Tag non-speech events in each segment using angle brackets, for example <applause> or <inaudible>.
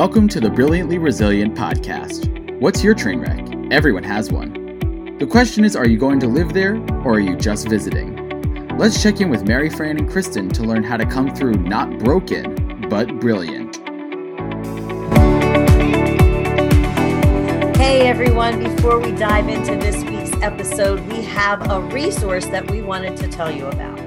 Welcome to the Brilliantly Resilient podcast. What's your train wreck? Everyone has one. The question is are you going to live there or are you just visiting? Let's check in with Mary Fran and Kristen to learn how to come through not broken, but brilliant. Hey everyone, before we dive into this week's episode, we have a resource that we wanted to tell you about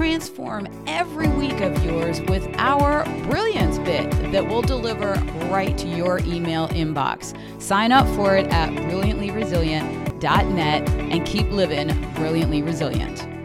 transform every week of yours with our Brilliance Bit that will deliver right to your email inbox. Sign up for it at brilliantlyresilient.net and keep living brilliantly resilient.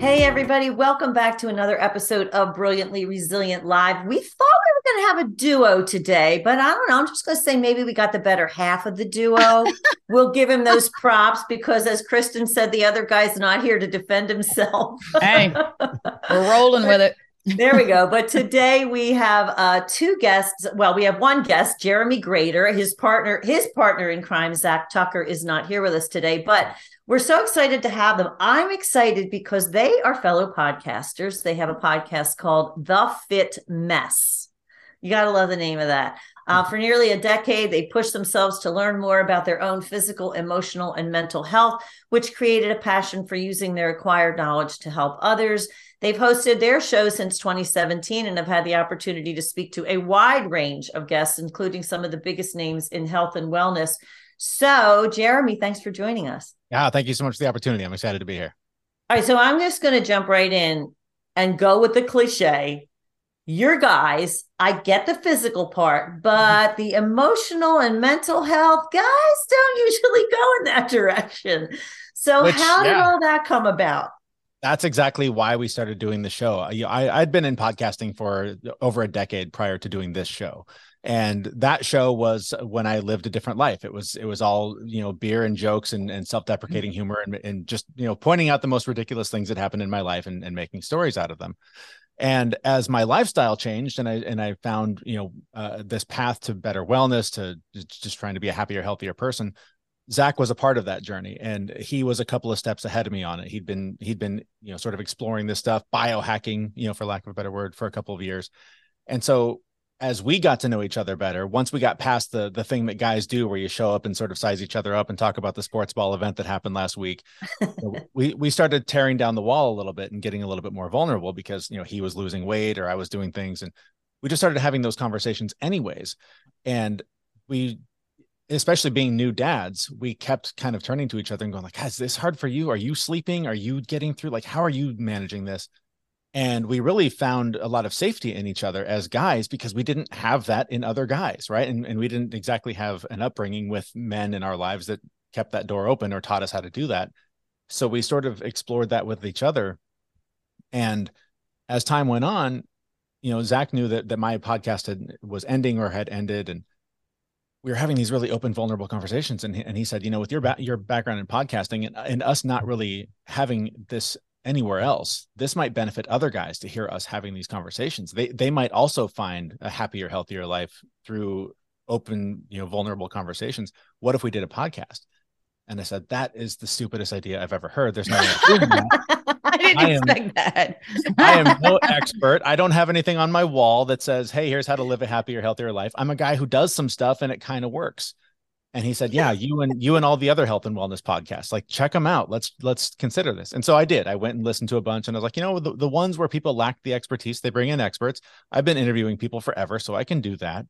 Hey, everybody, welcome back to another episode of Brilliantly Resilient Live. We thought we were going to have a duo today, but I don't know. I'm just going to say maybe we got the better half of the duo. <laughs> we'll give him those props because, as Kristen said, the other guy's not here to defend himself. hey, <laughs> we're rolling with it. there we go. But today we have uh, two guests. Well, we have one guest, Jeremy Grater. His partner, his partner in crime, Zach Tucker, is not here with us today. But we're so excited to have them. I'm excited because they are fellow podcasters. They have a podcast called The Fit Mess. You got to love the name of that. Uh, for nearly a decade, they pushed themselves to learn more about their own physical, emotional, and mental health, which created a passion for using their acquired knowledge to help others. They've hosted their show since 2017 and have had the opportunity to speak to a wide range of guests, including some of the biggest names in health and wellness. So, Jeremy, thanks for joining us. Yeah, thank you so much for the opportunity. I'm excited to be here. All right, so I'm just going to jump right in and go with the cliche. Your guys, I get the physical part, but the emotional and mental health guys don't usually go in that direction. So, Which, how did yeah. all that come about? That's exactly why we started doing the show. I, I'd been in podcasting for over a decade prior to doing this show and that show was when i lived a different life. It was it was all you know beer and jokes and, and self-deprecating mm-hmm. humor and, and just you know pointing out the most ridiculous things that happened in my life and, and making stories out of them. And as my lifestyle changed and i and i found you know uh, this path to better wellness to just trying to be a happier healthier person zach was a part of that journey. And he was a couple of steps ahead of me on it. He'd been he'd been you know sort of exploring this stuff biohacking you know for lack of a better word for a couple of years. And so as we got to know each other better, once we got past the the thing that guys do where you show up and sort of size each other up and talk about the sports ball event that happened last week, <laughs> we we started tearing down the wall a little bit and getting a little bit more vulnerable because you know he was losing weight or I was doing things and we just started having those conversations anyways. And we especially being new dads, we kept kind of turning to each other and going like, "Is this hard for you? Are you sleeping? Are you getting through like how are you managing this?" And we really found a lot of safety in each other as guys because we didn't have that in other guys right? And, and we didn't exactly have an upbringing with men in our lives that kept that door open or taught us how to do that. So we sort of explored that with each other. And as time went on you know zach knew that that my podcast had was ending or had ended and we were having these really open vulnerable conversations and he, and he said you know with your ba- your background in podcasting and, and us not really having this anywhere else this might benefit other guys to hear us having these conversations. They they might also find a happier healthier life through open you know vulnerable conversations. What if we did a podcast? And i said that is the stupidest idea i've ever heard. There's no <laughs> i didn't I am, expect that. <laughs> I am no expert. I don't have anything on my wall that says hey here's how to live a happier healthier life. I'm a guy who does some stuff and it kind of works and he said yeah you and you and all the other health and wellness podcasts like check them out. Let's let's consider this. And so i did. I went and listened to a bunch and i was like you know the, the ones where people lack the expertise they bring in experts. I've been interviewing people forever so i can do that.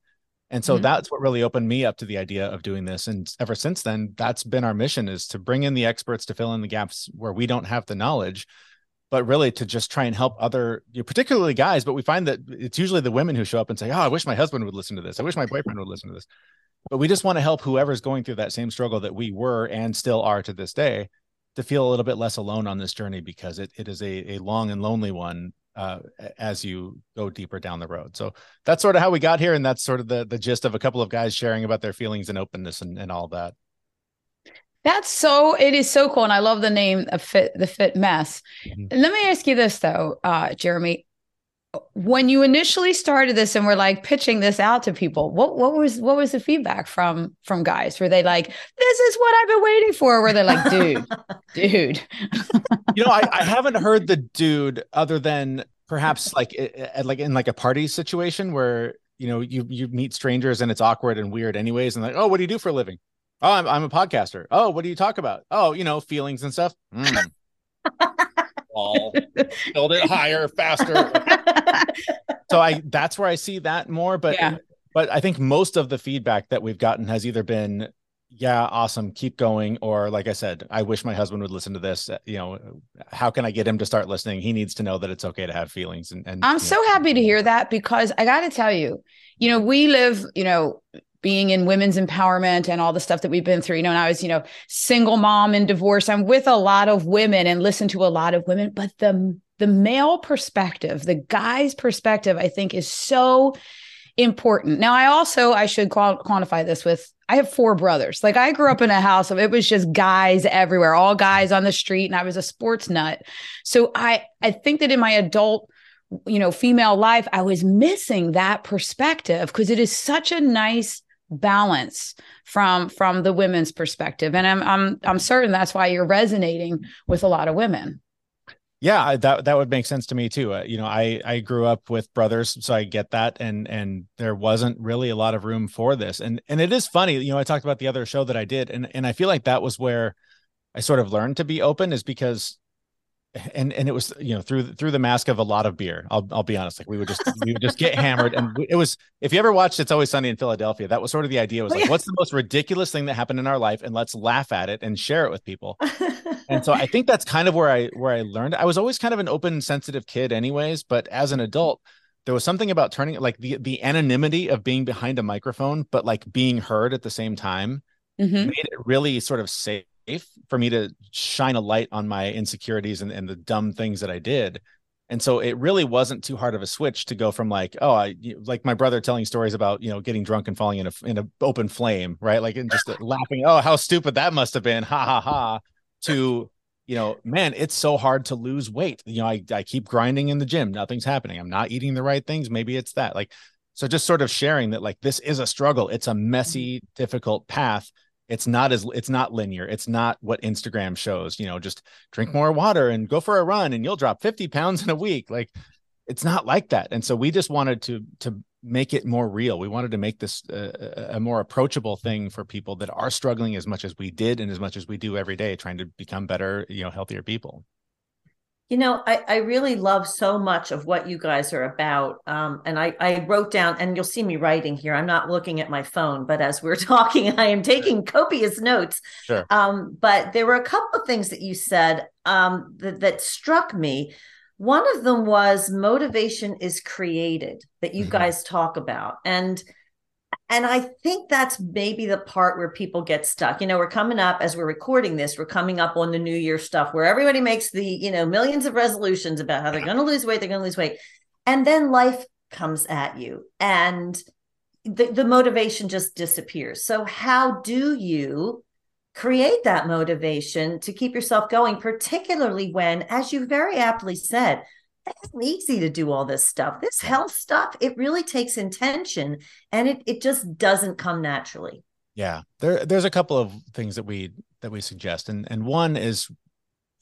And so mm-hmm. that's what really opened me up to the idea of doing this. And ever since then that's been our mission is to bring in the experts to fill in the gaps where we don't have the knowledge but really to just try and help other you know, particularly guys but we find that it's usually the women who show up and say oh i wish my husband would listen to this i wish my boyfriend would listen to this but we just want to help whoever's going through that same struggle that we were and still are to this day to feel a little bit less alone on this journey because it, it is a, a long and lonely one uh, as you go deeper down the road. So that's sort of how we got here. And that's sort of the, the gist of a couple of guys sharing about their feelings and openness and, and all that. That's so it is so cool. And I love the name of fit the fit mess. Mm-hmm. Let me ask you this though, uh, Jeremy when you initially started this and were like pitching this out to people what what was what was the feedback from from guys were they like this is what i've been waiting for or were they like dude <laughs> dude. you know, I, I <laughs> haven't heard the dude other than perhaps like like in like a party situation where you know you you meet strangers and it's awkward and weird anyways and like oh what do you do for a living oh i'm, I'm a podcaster oh what do you talk about oh you know feelings and stuff <laughs> mm. all build it higher faster so i that's where i see that more but yeah. but i think most of the feedback that we've gotten has either been yeah awesome keep going or like i said i wish my husband would listen to this you know how can i get him to start listening he needs to know that it's okay to have feelings and, and i'm so know. happy to hear that because i got to tell you you know we live you know being in women's empowerment and all the stuff that we've been through you know and i was you know single mom and divorce i'm with a lot of women and listen to a lot of women but the the male perspective the guy's perspective i think is so important. Now, I also I should quantify this with I have four brothers. Like I grew up in a house of it was just guys everywhere, all guys on the street, and I was a sports nut. So I I think that in my adult you know female life i was missing that perspective because it is such a nice balance from from the women's perspective. And i'm i'm i'm certain that's why you're resonating with a lot of women. Yeah that that would make sense to me too. Uh, you know i i grew up with brothers so i get that. And and there wasn't really a lot of room for this. And and it is funny you know i talked about the other show that i did and and i feel like that was where i sort of learned to be open is because and and it was you know through through the mask of a lot of beer. I'll, I'll be honest like we would just we would just get hammered and it was if you ever watched it's always sunny in philadelphia that was sort of the idea was oh, like what's the most ridiculous thing that happened in our life and let's laugh at it and share it with people. And so i think that's kind of where i where i learned i was always kind of an open sensitive kid anyways but as an adult there was something about turning like the the anonymity of being behind a microphone but like being heard at the same time mm-hmm. made it really sort of safe for me to shine a light on my insecurities and, and the dumb things that I did. And so it really wasn't too hard of a switch to go from like, oh, I like my brother telling stories about, you know, getting drunk and falling in a in an open flame, right? Like and just <laughs> laughing, oh, how stupid that must have been, ha ha ha, to you know, man, it's so hard to lose weight. You know, I, I keep grinding in the gym, nothing's happening. I'm not eating the right things. Maybe it's that. Like, so just sort of sharing that, like, this is a struggle. It's a messy, difficult path it's not as it's not linear. It's not what instagram shows you know just drink hmm. more water and go for a run and you'll drop 50 pounds in a week. Like it's not like that. And so we just wanted to to make it more real. We wanted to make this a, a more approachable thing for people that are struggling as much as we did and as much as we do every day trying to become better you know healthier people you know, I, I really love so much of what you guys are about. Um, and I, I wrote down, and you'll see me writing here. I'm not looking at my phone, but as we're <laughs> talking, I am taking copious notes. Sure. Um, but there were a couple of things that you said um, that, that struck me. One of them was motivation is created that you mm-hmm. guys talk about. And and I think that's maybe the part where people get stuck. You know, we're coming up as we're recording this, we're coming up on the new year stuff where everybody makes the, you know, millions of resolutions about how they're going to lose weight, they're going to lose weight. And then life comes at you and the, the motivation just disappears. So, how do you create that motivation to keep yourself going, particularly when, as you very aptly said, it's easy to do all this stuff. This health stuff, it really takes intention and it it just doesn't come naturally. Yeah. There there's a couple of things that we that we suggest. And and one is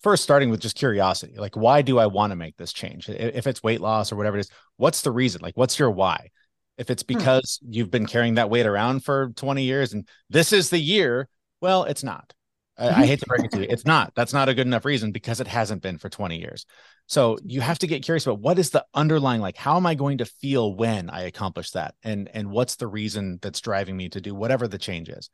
first starting with just curiosity. Like why do I want to make this change? If it's weight loss or whatever it is, what's the reason? Like what's your why? If it's hmm. because hmm. you've been carrying that weight around for 20 years and this is the year, well, it's not. I, I hate to break it to you. It's not. That's not a good enough reason because it hasn't been for 20 years. So you have to get curious about what is the underlying like how am I going to feel when I accomplish that? And and what's the reason that's driving me to do whatever the change is.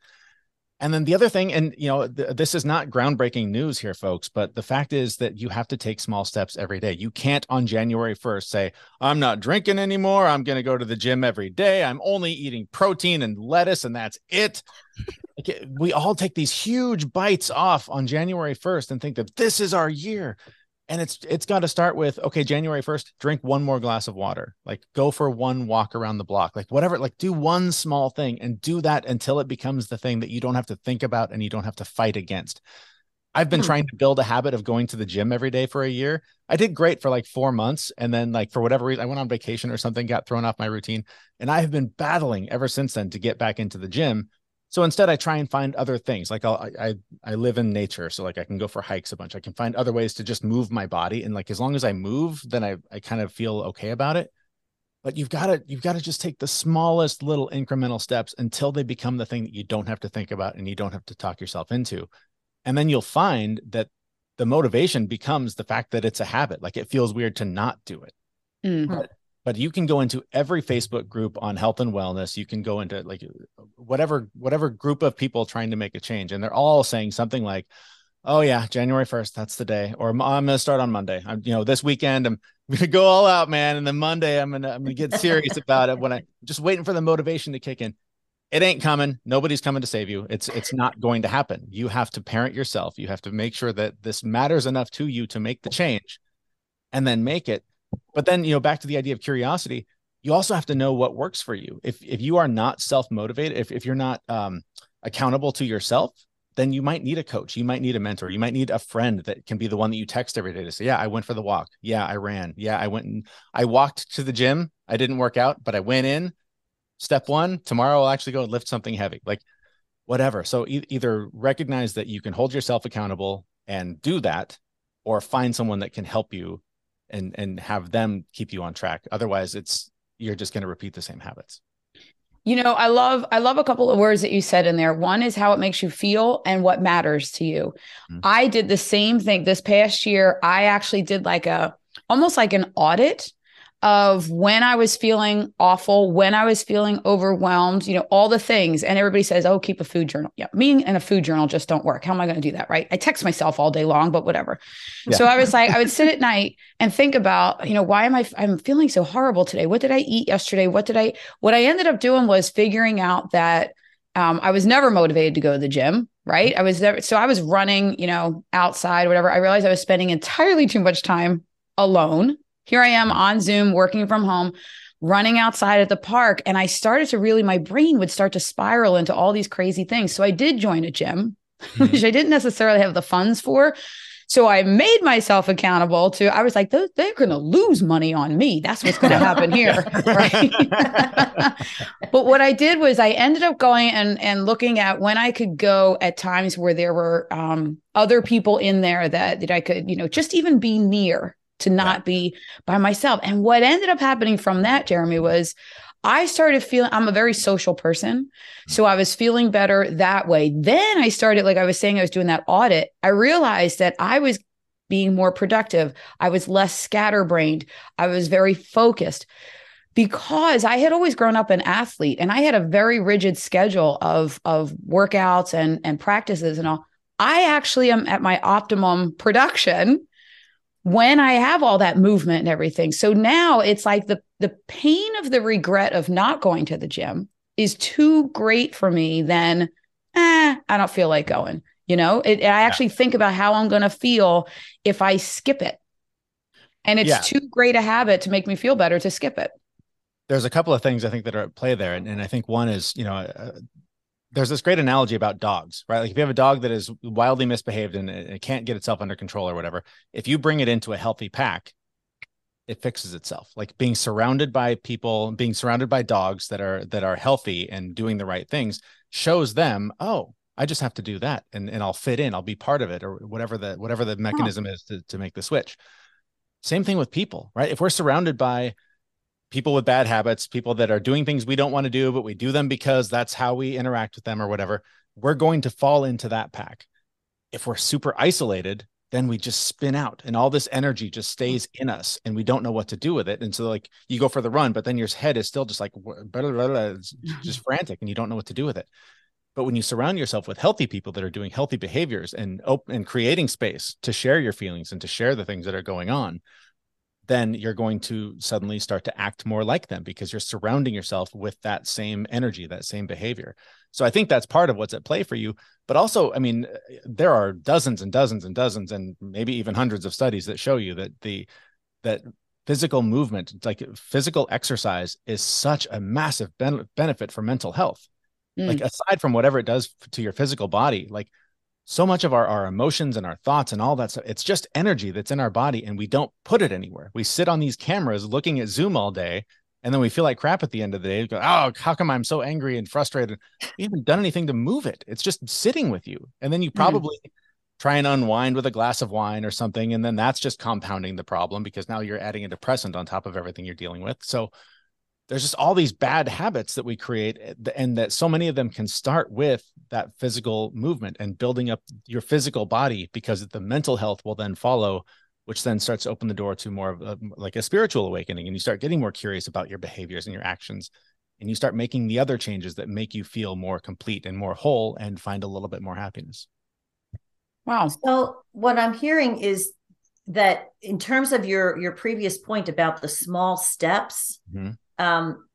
And then the other thing, and you know, th- this is not groundbreaking news here, folks, but the fact is that you have to take small steps every day. You can't on January 1st say, I'm not drinking anymore. I'm going to go to the gym every day. I'm only eating protein and lettuce, and that's it. we all take these huge bites off on January 1st and think that this is our year and it's it's got to start with okay january 1st drink one more glass of water. Like go for one walk around the block. Like whatever like do one small thing and do that until it becomes the thing that you don't have to think about and you don't have to fight against. I've been hmm. trying to build a habit of going to the gym every day for a year. I did great for like four months and then like for whatever reason i went on vacation or something got thrown off my routine and i have been battling ever since then to get back into the gym So instead, I try and find other things. Like I'll, I I live in nature, so like I can go for hikes a bunch. I can find other ways to just move my body, and like as long as I move, then I I kind of feel okay about it. But you've got to you've got to just take the smallest little incremental steps until they become the thing that you don't have to think about and you don't have to talk yourself into, and then you'll find that the motivation becomes the fact that it's a habit. Like it feels weird to not do it. Mm-hmm. But but you can go into every facebook group on health and wellness. You can go into like whatever whatever group of people trying to make a change and they're all saying something like oh yeah january 1st that's the day or i'm going to start on monday. I'm you know this weekend i'm <laughs> going to go all out man and then monday i'm going to i'm to get serious about it when i <laughs> just waiting for the motivation to kick in. It ain't coming. Nobody's coming to save you. It's it's not going to happen. You have to parent yourself. You have to make sure that this matters enough to you to make the change and then make it but then, you know, back to the idea of curiosity, you also have to know what works for you. If if you are not self-motivated, if, if you're not um, accountable to yourself, then you might need a coach. You might need a mentor. You might need a friend that can be the one that you text every day to say, Yeah, I went for the walk. Yeah, I ran. Yeah, I went and I walked to the gym. I didn't work out, but I went in. Step one, tomorrow I'll actually go and lift something heavy. Like whatever. So e- either recognize that you can hold yourself accountable and do that, or find someone that can help you and and have them keep you on track. Otherwise it's you're just going to repeat the same habits. You know i love i love a couple of words that you said in there. One is how it makes you feel and what matters to you. Mm-hmm. i did the same thing. This past year i actually did like a almost like an audit of when I was feeling awful, when I was feeling overwhelmed, you know, all the things. And everybody says, oh, keep a food journal. Yeah, me and a food journal just don't work. How am I going to do that? Right. I text myself all day long, but whatever. Yeah. So I was like, I would sit at night and think about, you know, why am I, I'm feeling so horrible today? What did I eat yesterday? What did I, what I ended up doing was figuring out that um, I was never motivated to go to the gym right? I was never, so I was running, you know, outside, whatever. I realized I was spending entirely too much time alone here I am on Zoom working from home, running outside at the park. And I started to really, my brain would start to spiral into all these crazy things. So I did join a gym, mm-hmm. <laughs> which I didn't necessarily have the funds for. So I made myself accountable to, I was like, they're, they're going to lose money on me. That's what's going to happen here. <laughs> Right. <laughs> but what I did was I ended up going and, and looking at when I could go at times where there were um, other people in there that, that I could, you know, just even be near to not be by myself. And what ended up happening from that, Jeremy, was I started feeling I'm a very social person. Mm-hmm. So I was feeling better that way. Then I started, like I was saying, I was doing that audit. I realized that I was being more productive. I was less scatterbrained. I was very focused because I had always grown up an athlete and I had a very rigid schedule of, of workouts and, and practices and all. I actually am at my optimum production when I have all that movement and everything. So now it's like the the pain of the regret of not going to the gym is too great for me Then eh, I don't feel like going. You know, it, I actually yeah. think about how I'm going to feel if I skip it. And it's yeah. too great a habit to make me feel better to skip it. There's a couple of things I think that are at play there. And, and I think one is, you know, uh, there's this great analogy about dogs, right? Like if you have a dog that is wildly misbehaved and it can't get itself under control or whatever, if you bring it into a healthy pack, it fixes itself. Like being surrounded by people, being surrounded by dogs that are that are healthy and doing the right things shows them, oh, I just have to do that and, and I'll fit in, I'll be part of it, or whatever the whatever the mechanism is to, to make the switch. Same thing with people, right? If we're surrounded by people with bad habits, people that are doing things we don't want to do, but we do them because that's how we interact with them or whatever, we're going to fall into that pack. If we're super isolated, then we just spin out and all this energy just hmm. stays in us and we don't know what to do with it. And so, like, you go for the run, but then your head is still just like blah, blah, blah, <laughs> just frantic and you don't know what to do with it. But when you surround yourself with healthy people that are doing healthy behaviors and open and creating space to share your feelings and to share the things that are going on, then you're going to suddenly start to act more like them because you're surrounding yourself with that same energy, that same behavior. So I think that's part of what's at play for you. But also, I mean, there are dozens and dozens and dozens and maybe even hundreds of studies that show you that the that physical movement, like physical exercise, is such a massive ben- benefit for mental health. Mm. Like aside from whatever it does to your physical body, like so much of our, our emotions and our thoughts and all that stuff it's just energy that's in our body and we don't put it anywhere we sit on these cameras looking at zoom all day and then we feel like crap at the end of the day. Go, oh, how come I'm so angry and frustrated? we haven't done anything to move it. It's just sitting with you. And then you mm-hmm. probably mm. try and unwind with a glass of wine or something. And then that's just compounding the problem because now you're adding a depressant on top of everything you're dealing with. So there's just all these bad habits that we create eh, and that so many of them can start with that physical movement and building up your physical body because the mental health will then follow which then starts to open the door to more of a, like a spiritual awakening and you start getting more curious about your behaviors and your actions and you start making the other changes that make you feel more complete and more whole and find a little bit more happiness wow so what i'm hearing is that in terms of your your previous point about the small steps mm-hmm. Um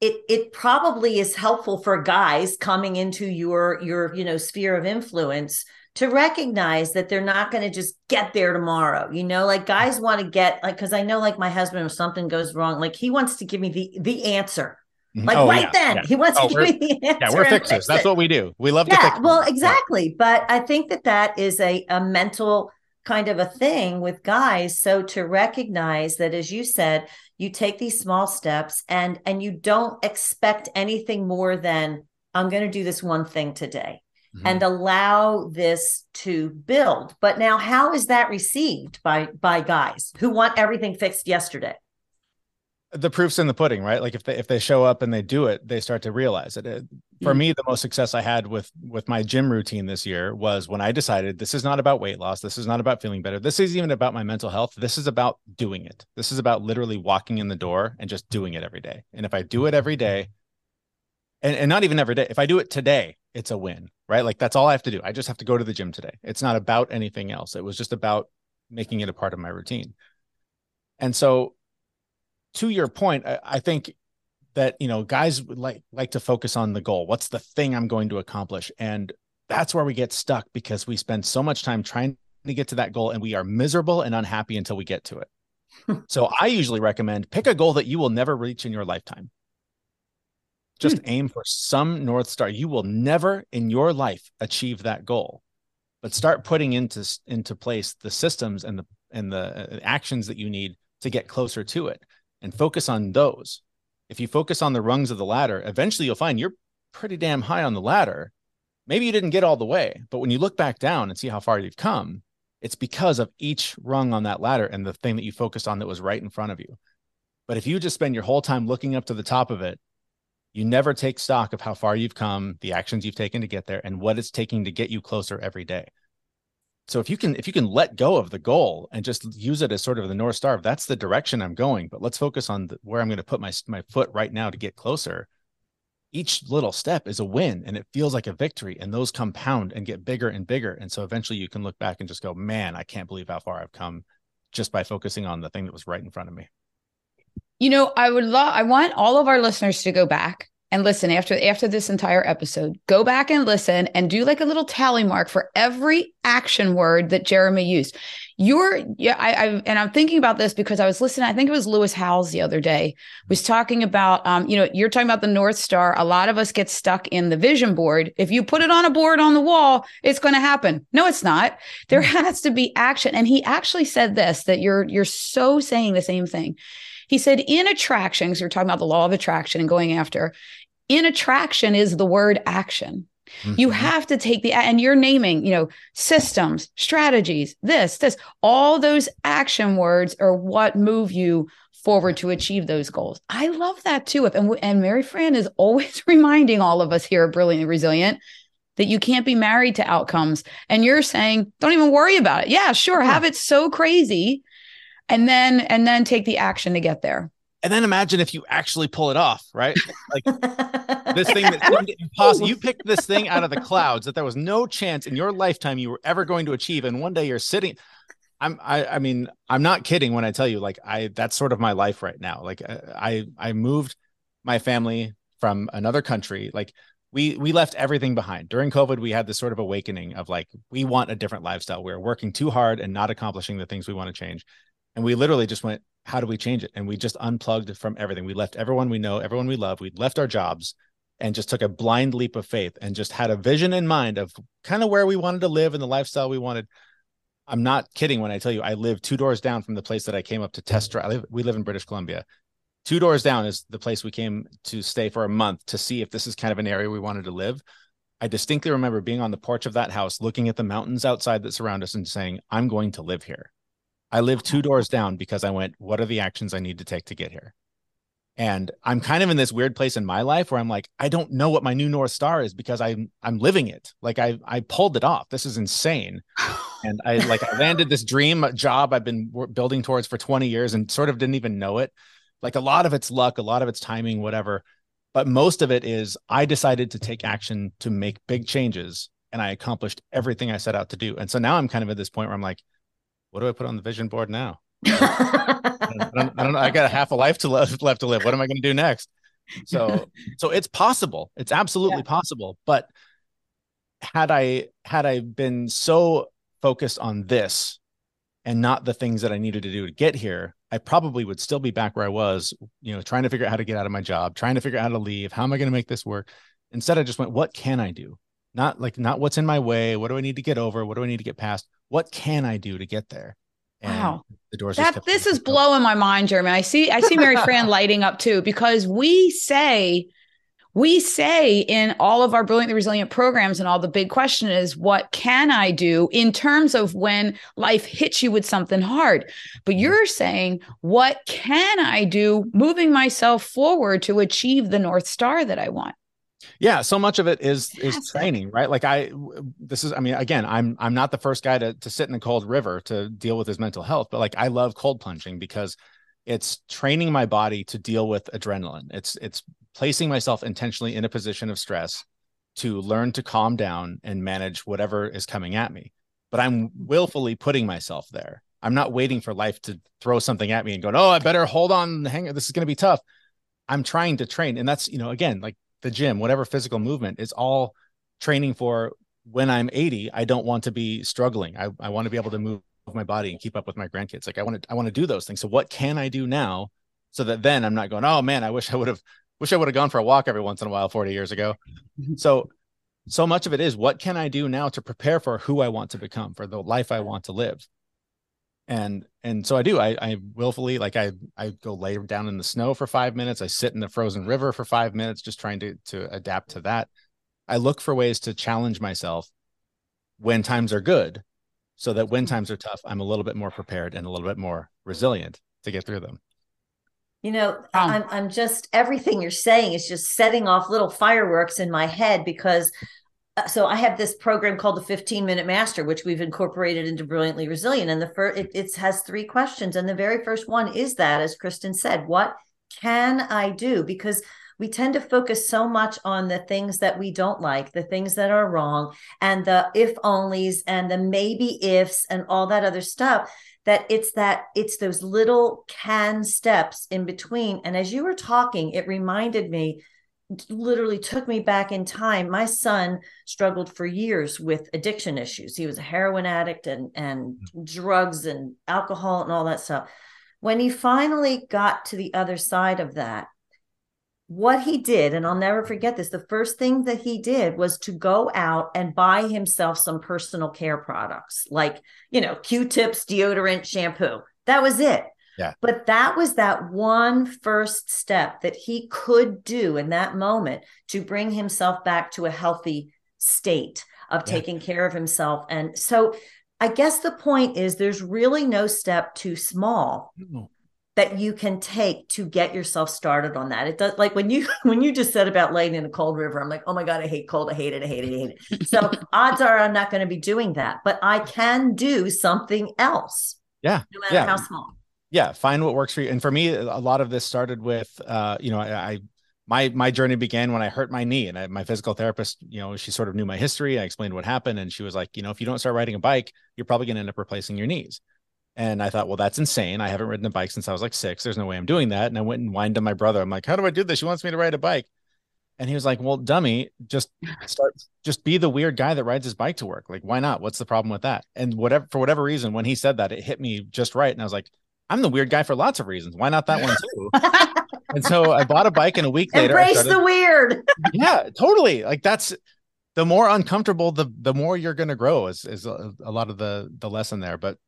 it it probably is helpful for guys coming into your your you know sphere of influence to recognize that they're not going to just get there tomorrow. You know, like guys want to get like because I know like my husband if something goes wrong, like he wants to give me the the answer. Mm-hmm. Like oh, right yeah, then, yeah. he wants oh, to give me the answer. Yeah, we're fixers. That's what we do. We love yeah, to fix. Well, exactly. Yeah. But I think that that is a a mental kind of a thing with guys so to recognize that as you said you take these small steps and and you don't expect anything more than i'm going to do this one thing today mm-hmm. and allow this to build. But now, how is that received by by guys who want everything fixed yesterday? the proof's in the pudding right like if they if they show up and they do it they start to realize it, it for mm-hmm. me the most success i had with with my gym routine this year was when i decided this is not about weight loss this is not about feeling better this is even about my mental health this is about doing it this is about literally walking in the door and just doing it every day and if i do it every day and, and not even every day if i do it today it's a win, right? Like that's all I have to do. I just have to go to the gym today. It's not about anything else. It was just about making it a part of my routine. And so to your point, I, I think that you know guys would like like to focus on the goal. What's the thing I'm going to accomplish? And that's where we get stuck because we spend so much time trying to get to that goal and we are miserable and unhappy until we get to it. <laughs> so I usually recommend pick a goal that you will never reach in your lifetime. Just hmm. aim for some North Star. You will never in your life achieve that goal, but start putting into, into place the systems and the, and the uh, actions that you need to get closer to it and focus on those. If you focus on the rungs of the ladder, eventually you'll find you're pretty damn high on the ladder. Maybe you didn't get all the way, but when you look back down and see how far you've come, it's because of each rung on that ladder and the thing that you focused on that was right in front of you. But if you just spend your whole time looking up to the top of it you never take stock of how far you've come, the actions you've taken to get there, and what it's taking to get you closer every day. So if you can if you can let go of the goal and just use it as sort of the north star, that's the direction I'm going. But let's focus on the, where I'm going to put my my foot right now to get closer. Each little step is a win, and it feels like a victory. And those compound and get bigger and bigger. And so eventually, you can look back and just go, "Man, I can't believe how far I've come just by focusing on the thing that was right in front of me." You know, I would love I want all of our listeners to go back and listen after after this entire episode. Go back and listen and do like a little tally mark for every action word that Jeremy used. You're yeah, I, I and I'm thinking about this because I was listening. I think it was Lewis Howes the other day was talking about um, you know, you're talking about the North Star. A lot of us get stuck in the vision board. If you put it on a board on the wall, it's going to happen. No, it's not. There mm. has to be action. And he actually said this that you're you're so saying the same thing he said, in attraction, because you're talking about the law of attraction and going after, in attraction is the word action. Mm-hmm. You have to take the, and you're naming, you know, systems, strategies, this, this, all those action words are what move you forward to achieve those goals. I love that too. And, and Mary Fran is <laughs> always reminding all of us here at Brilliantly Resilient that you can't be married to outcomes. And you're saying, don't even worry about it. Yeah, sure. Yeah. Have it so crazy and then and then take the action to get there and then imagine if you actually pull it off right? Like <laughs> this thing that seemed <laughs> impossible you picked this thing out of the clouds that there was no chance in your lifetime you were ever going to achieve and one day you're sitting i'm i i mean i'm not kidding when i tell you like i that's sort of my life right now. Like uh, i i moved my family from another country. Like we we left everything behind. During covid we had this sort of awakening of like we want a different lifestyle. We're working too hard and not accomplishing the things we want to change and we literally just went how do we change it? And we just unplugged from everything. We left everyone we know everyone we love. We left our jobs and just took a blind leap of faith and just had a vision in mind of kind of where we wanted to live and the lifestyle we wanted. I'm not kidding when i tell you i live two doors down from the place that i came up to test drive. We live in british columbia. Two doors down is the place we came to stay for a month to see if this is kind of an area we wanted to live. I distinctly remember being on the porch of that house, looking at the mountains outside that surround us and saying, I'm going to live here. I live two doors down because I went, what are the actions I need to take to get here? And I'm kind of in this weird place in my life where I'm like, I don't know what my new North Star is because I'm I'm living it. Like I I pulled it off. This is insane. <laughs> and I like I landed this dream job I've been building towards for 20 years and sort of didn't even know it. Like a lot of it's luck, a lot of it's timing, whatever. But most of it is I decided to take action to make big changes and I accomplished everything I set out to do. And so now I'm kind of at this point where I'm like, what do I put on the vision board now? <laughs> I, don't, I don't know. I got a half a life to left, left to live. What am I going to do next? So, so it's possible. It's absolutely yeah. possible. But had I had I been so focused on this and not the things that I needed to do to get here, I probably would still be back where I was, you know, trying to figure out how to get out of my job, trying to figure out how to leave. How am I going to make this work? Instead, I just went, what can I do? Not like not what's in my way. What do I need to get over? What do I need to get past? What can I do to get there? wow. The doors. That this is blowing my mind, Jeremy. I see I see Mary Fran <laughs> lighting up too because we say we say in all of our brilliantly resilient programs and all the big question is what can i do in terms of when life hits you with something hard but mm-hmm. you're saying what can i do moving myself forward to achieve the north star that i want yeah so much of it is is training right? Like i this is i mean again i'm i'm not the first guy to to sit in a cold river to deal with his mental health but like i love cold plunging because it's training my body to deal with adrenaline. It's it's placing myself intentionally in a position of stress to learn to calm down and manage whatever is coming at me. But i'm willfully putting myself there. I'm not waiting for life to throw something at me and going oh i better hold on hang this is going to be tough. I'm trying to train and that's you know again like the gym, whatever physical movement is all training for when I'm 80, I don't want to be struggling. I, I want to be able to move my body and keep up with my grandkids. Like I want to, I want to do those things. So what can I do now so that then I'm not going, oh man, I wish I would have, wish I would have gone for a walk every once in a while 40 years ago. Mm-hmm. so, so much of it is what can I do now to prepare for who I want to become, for the life I want to live and and so I do. I I willfully like I I go lay down in the snow for five minutes. I sit in the frozen river for five minutes, just trying to to adapt to that. I look for ways to challenge myself when times are good, so that when mm-hmm. times are tough, I'm a little bit more prepared and a little bit more resilient to get through them. You know, um, I'm I'm just everything you're saying is just setting off little fireworks in my head because Uh, so I have this program called the 15 minute master, which we've incorporated into brilliantly resilient. And the first, it, it has three questions. And the very first one is that, as Kristen said, what can I do? Because we tend to focus so much on the things that we don't like, the things that are wrong, and the if onlys and the maybe ifs and all that other stuff. That it's that it's those little can steps in between. And as you were talking, it reminded me literally took me back in time. My son struggled for years with addiction issues. He was a heroin addict and and mm-hmm. drugs and alcohol and all that stuff. When he finally got to the other side of that, what he did, and I'll never forget this, the first thing that he did was to go out and buy himself some personal care products like, you know, Q-tips, deodorant, shampoo. That was it. Yeah. But that was that one first step that he could do in that moment to bring himself back to a healthy state of yeah. taking care of himself. And so I guess the point is there's really no step too small. No. that you can take to get yourself started on that. It does like when you <laughs> when you just said about laying in a cold river, I'm like, oh my God, I hate cold. I hate it. I hate it. I hate it. So <laughs> odds are I'm not going to be doing that, but I can do something else. Yeah. No matter yeah. how small yeah find what works for you and for me a lot of this started with uh you know I, I my my journey began when I hurt my knee, and I, my physical therapist, you know, she sort of knew my history. I explained what happened, and she was like, you know, if you don't start riding a bike, you're probably going to end up replacing your knees. And I thought, well, that's insane. I haven't ridden a bike since I was like six. There's no way I'm doing that. And I went and whined to my brother. I'm like, how do I do this? She wants me to ride a bike. And he was like, well, dummy, just start, just be the weird guy that rides his bike to work. Like, why not? What's the problem with that? And whatever, for whatever reason, when he said that, it hit me just right. And I was like, I'm the weird guy for lots of reasons. Why not that one too? <laughs> and so I bought a bike, and a week later, embrace started, the weird. <laughs> yeah, totally. Like that's the more uncomfortable, the the more you're going to grow. Is is a, a, lot of the the lesson there. But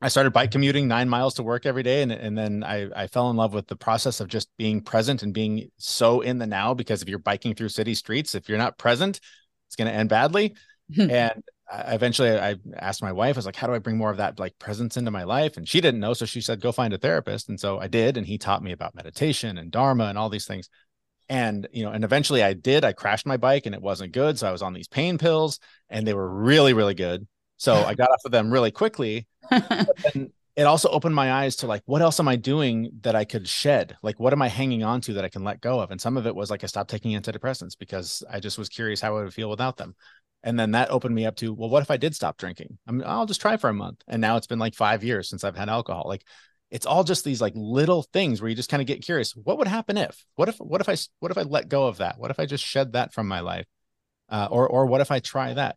I started bike commuting nine miles to work every day. And, and then I, I fell in love with the process of just being present and being so in the now. Because if you're biking through city streets, if you're not present, it's going to end badly. Hmm. and I, eventually I asked my wife, I was like, how do I bring more of that like presence into my life? And she didn't know. So she said, go find a therapist. And so I did. And he taught me about meditation and Dharma and all these things. And, you know, and eventually I did. I crashed my bike and it wasn't good. So I was on these pain pills and they were really, really good. So I got off of them really quickly. <laughs> but it also opened my eyes to like, what else am I doing that I could shed? Like, what am I hanging on to that I can let go of? And some of it was like I stopped taking antidepressants because I just was curious how I would feel without them. And then that opened me up to, well, what if I did stop drinking? I mean, I'll just try for a month. And now it's been like five years since I've had alcohol. Like, it's all just these like little things where you just kind of get curious. What would happen if? What if? What if I? What if I let go of that? What if I just shed that from my life? Uh, or or what if I try that?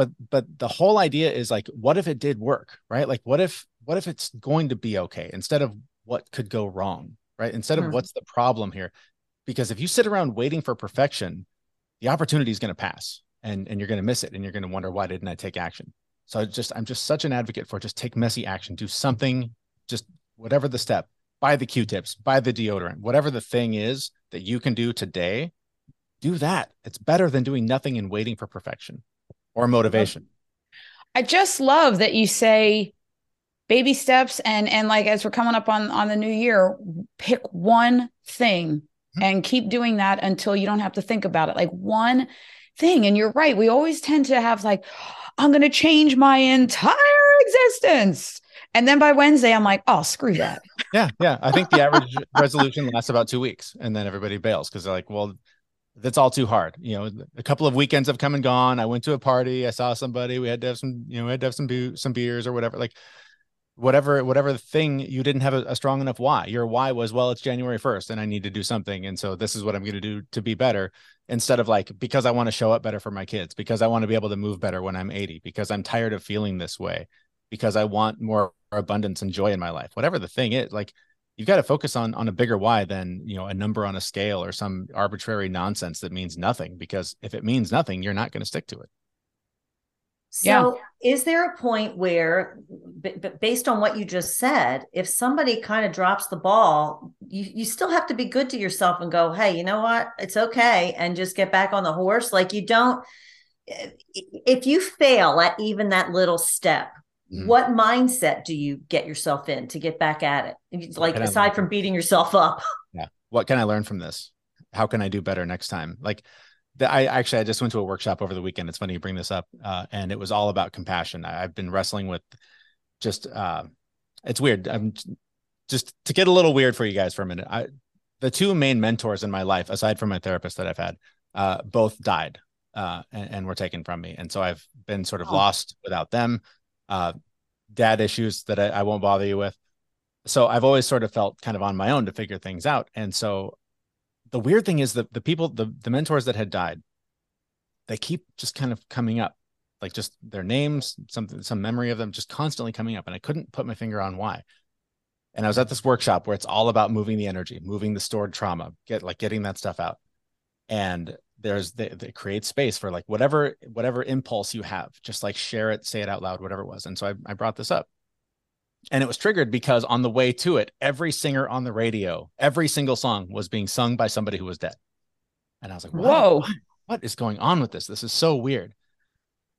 but but the whole idea is like what if it did work right like what if what if it's going to be okay instead of what could go wrong right instead of mm-hmm. what's the problem here because if you sit around waiting for perfection the opportunity is going to pass and and you're going to miss it and you're going to wonder why didn't i take action so I just i'm just such an advocate for just take messy action do something just whatever the step buy the q-tips buy the deodorant whatever the thing is that you can do today do that it's better than doing nothing and waiting for perfection or motivation. I just love that you say baby steps and and like as we're coming up on on the new year, pick one thing mm-hmm. and keep doing that until you don't have to think about it. Like one thing. And you're right. We always tend to have like, I'm going to change my entire existence. And then by Wednesday, I'm like, oh, screw that. <laughs> Yeah. Yeah. I think the average resolution lasts about two weeks and then everybody bails because they're like, well, that's all too hard. You know, a couple of weekends have come and gone. I went to a party. I saw somebody. We had to have some, you know, we had to have some be- some beers or whatever. Like whatever whatever thing you didn't have a, a, strong enough why. Your why was well, it's January first, and I need to do something, and so this is what I'm going to do to be better. Instead of like because I want to show up better for my kids, because I want to be able to move better when I'm 80, because I'm tired of feeling this way, because I want more abundance and joy in my life. Whatever the thing is, like you've got to focus on on a bigger why than you know a number on a scale or some arbitrary nonsense that means nothing because if it means nothing you're not going to stick to it so yeah. is there a point where b- based on what you just said if somebody kind of drops the ball you, you still have to be good to yourself and go hey you know what it's okay and just get back on the horse like you don't if you fail at even that little step Mm-hmm. What mindset do you get yourself in to get back at it? Like aside from beating yourself up. Yeah. What can I learn from this? How can I do better next time? Like the, I actually I just went to a workshop over the weekend. It's funny you bring this up, uh, and it was all about compassion. I, have been wrestling with just uh, it's weird. I'm just to get a little weird for you guys for a minute. I the two main mentors in my life, aside from my therapist that I've had, uh, both died uh, and, and, were taken from me, and so I've been sort of oh. lost without them uh, dad issues that I, I won't bother you with. So I've always sort of felt kind of on my own to figure things out. And so the weird thing is that the people, the, the mentors that had died, they keep just kind of coming up, like just their names, something, some memory of them just constantly coming up. And I couldn't put my finger on why. And I was at this workshop where it's all about moving the energy, moving the stored trauma, get like getting that stuff out. And there's they, they create space for like whatever whatever impulse you have just like share it say it out loud whatever it was and so I, I brought this up and it was triggered because on the way to it every singer on the radio every single song was being sung by somebody who was dead. And i was like whoa. What is going on with this? This is so weird.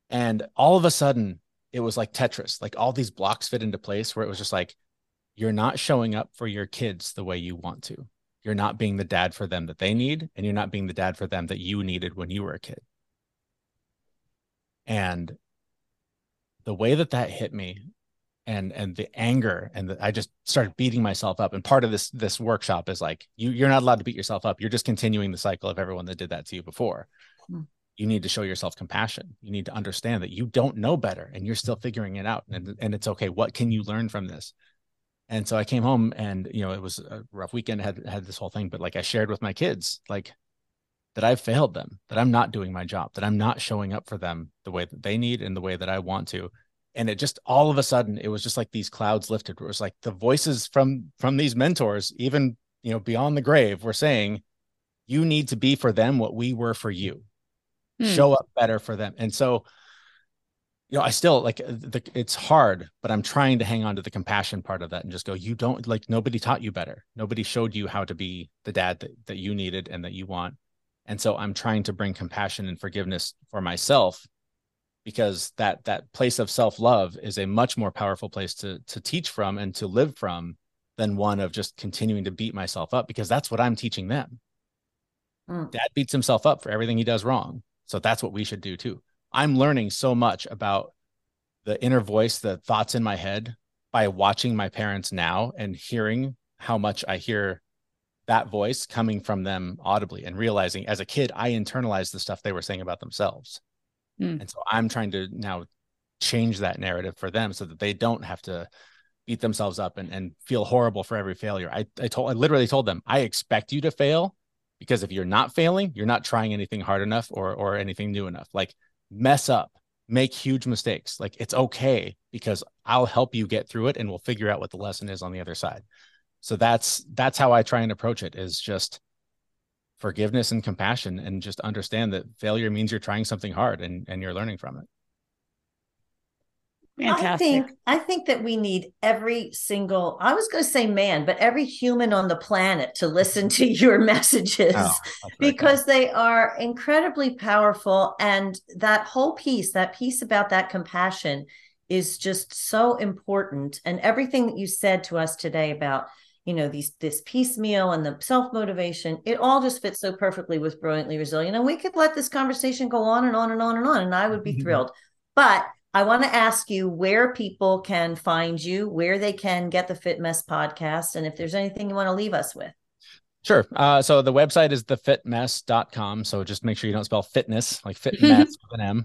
And all of a sudden it was like tetris like all these blocks fit into place where it was just like you're not showing up for your kids the way you want to. You're not being the dad for them that they need and you're not being the dad for them that you needed when you were a kid. And the way that that hit me and and the anger and the, i just started beating myself up. And part of this this workshop is like you you're not allowed to beat yourself up. You're just continuing the cycle of everyone that did that to you before. Hmm. you need to show yourself compassion. You need to understand that you don't know better and you're still figuring it out. And, and it's okay. What can you learn from this? And so I came home and, you know, it was a rough weekend, had had this whole thing, but like I shared with my kids, like that I've failed them, that I'm not doing my job, that I'm not showing up for them the way that they need and the way that I want to. And it just all of a sudden, it was just like these clouds lifted. It was like the voices from from these mentors, even you know, beyond the grave, were saying, you need to be for them what we were for you. Hmm. Show up better for them. And so you know, I still like the, it's hard, but I'm trying to hang on to the compassion part of that and just go, you don't like nobody taught you better. Nobody showed you how to be the dad that, that you needed and that you want. And so I'm trying to bring compassion and forgiveness for myself because that that place of self-love is a much more powerful place to to teach from and to live from than one of just continuing to beat myself up because that's what I'm teaching them. Mm. Dad beats himself up for everything he does wrong. So that's what we should do too. I'm learning so much about the inner voice, the thoughts in my head by watching my parents now and hearing how much I hear that voice coming from them audibly and realizing as a kid, I internalized the stuff they were saying about themselves. Mm. And so I'm trying to now change that narrative for them so that they don't have to beat themselves up and, and feel horrible for every failure. I, I told I literally told them, I expect you to fail because if you're not failing, you're not trying anything hard enough or or anything new enough. Like mess up, make huge mistakes. Like it's okay because I'll help you get through it and we'll figure out what the lesson is on the other side. So that's that's how I try and approach it is just forgiveness and compassion and just understand that failure means you're trying something hard and and you're learning from it. Fantastic. I think I think that we need every single I was going to say man, but every human on the planet to listen to <laughs> your messages oh, because they are incredibly powerful and that whole piece, that piece about that compassion is just so important and everything that you said to us today about you know these this piecemeal and the self motivation it all just fits so perfectly with brilliantly resilient and we could let this conversation go on and on and on and on and i would be <laughs> thrilled but I want to ask you where people can find you, where they can get the Fit Mess podcast, and if there's anything you want to leave us with. Sure. Uh, so the website is thefitmess.com. So just make sure you don't spell fitness like <laughs> fitmess with an M,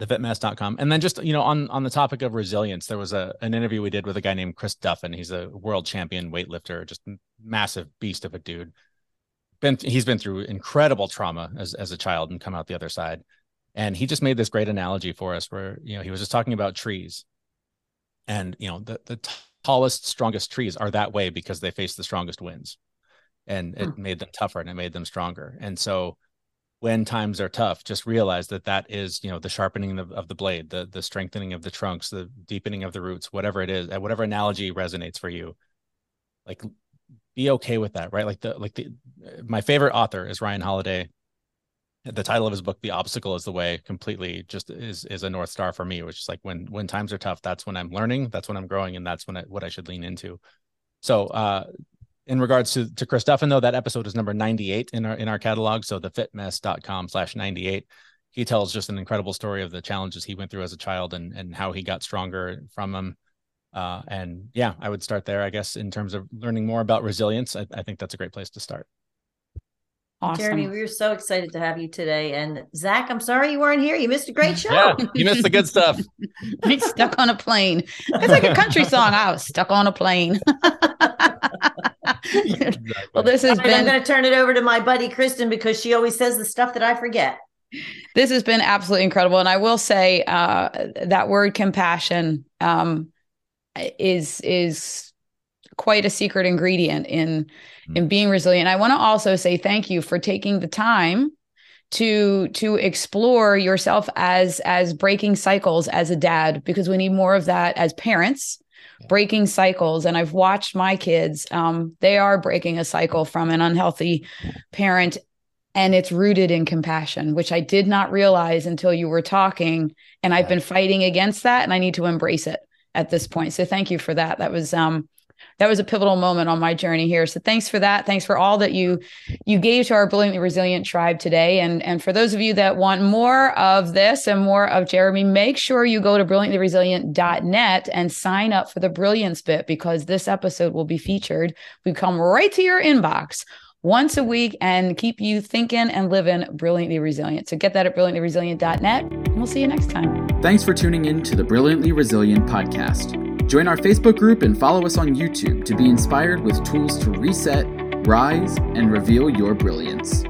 thefitmess.com. And then just, you know, on, on the topic of resilience, there was a, an interview we did with a guy named Chris Duffin. He's a world champion weightlifter, just massive beast of a dude. Been, he's been through incredible trauma as, as a child and come out the other side. And he just made this great analogy for us where, you know, he was just talking about trees. And, you know, the, the tallest, strongest trees are that way because they face the strongest winds. And it hmm. made them tougher and it made them stronger. And so when times are tough, just realize that that is, you know, the sharpening of, of the blade, the the strengthening of the trunks, the deepening of the roots, whatever it is, whatever analogy resonates for you. Like be okay with that, right? Like the like the my favorite author is Ryan Holiday the title of his book the obstacle is the way completely just is is a north star for me which is like when when times are tough that's when i'm learning that's when i'm growing and that's when I, what i should lean into so uh in regards to to chris duffin though that episode is number 98 in our in our catalog so the fitmess.com slash 98 he tells just an incredible story of the challenges he went through as a child and and how he got stronger from them uh and yeah i would start there i guess in terms of learning more about resilience I, I think that's a great place to start Awesome. Jeremy, we were so excited to have you today. And Zach, I'm sorry you weren't here. You missed a great show. Yeah, you missed the good stuff. <laughs> I stuck on a plane. It's like a country song. I was stuck on a plane. <laughs> exactly. Well, this has been. I'm going to turn it over to my buddy Kristen because she always says the stuff that I forget. This has been absolutely incredible, and I will say uh, that word compassion um, is is quite a secret ingredient in mm-hmm. in being resilient. I want to also say thank you for taking the time to to explore yourself as as breaking cycles as a dad because we need more of that as parents breaking cycles. And i've watched my kids um, they are breaking a cycle from an unhealthy parent and it's rooted in compassion which i did not realize until you were talking. And i've been fighting against that and i need to embrace it at this point. So thank you for that. That was um that was a pivotal moment on my journey here. So thanks for that. Thanks for all that you you gave to our brilliantly resilient tribe today. And and for those of you that want more of this and more of Jeremy, make sure you go to brilliantlyresilient.net and sign up for the brilliance bit because this episode will be featured. We come right to your inbox once a week and keep you thinking and living brilliantly resilient. So get that at brilliantlyresilient.net. And we'll see you next time. Thanks for tuning in to the Brilliantly Resilient podcast. Join our Facebook group and follow us on YouTube to be inspired with tools to reset, rise, and reveal your brilliance.